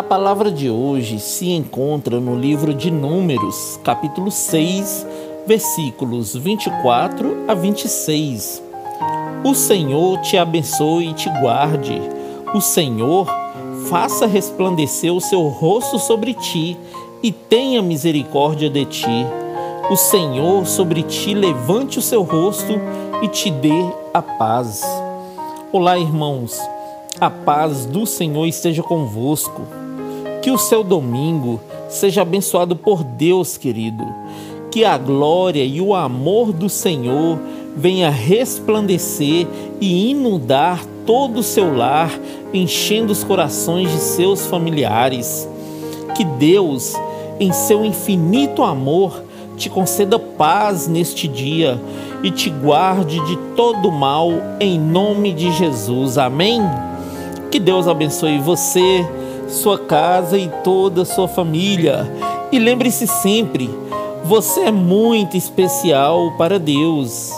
A palavra de hoje se encontra no livro de Números, capítulo 6, versículos 24 a 26. O Senhor te abençoe e te guarde. O Senhor faça resplandecer o seu rosto sobre ti e tenha misericórdia de ti. O Senhor sobre ti levante o seu rosto e te dê a paz. Olá, irmãos. A paz do Senhor esteja convosco. Que o seu domingo seja abençoado por Deus, querido. Que a glória e o amor do Senhor venha resplandecer e inundar todo o seu lar, enchendo os corações de seus familiares. Que Deus, em seu infinito amor, te conceda paz neste dia e te guarde de todo mal, em nome de Jesus. Amém? Que Deus abençoe você, sua casa e toda a sua família. E lembre-se sempre, você é muito especial para Deus.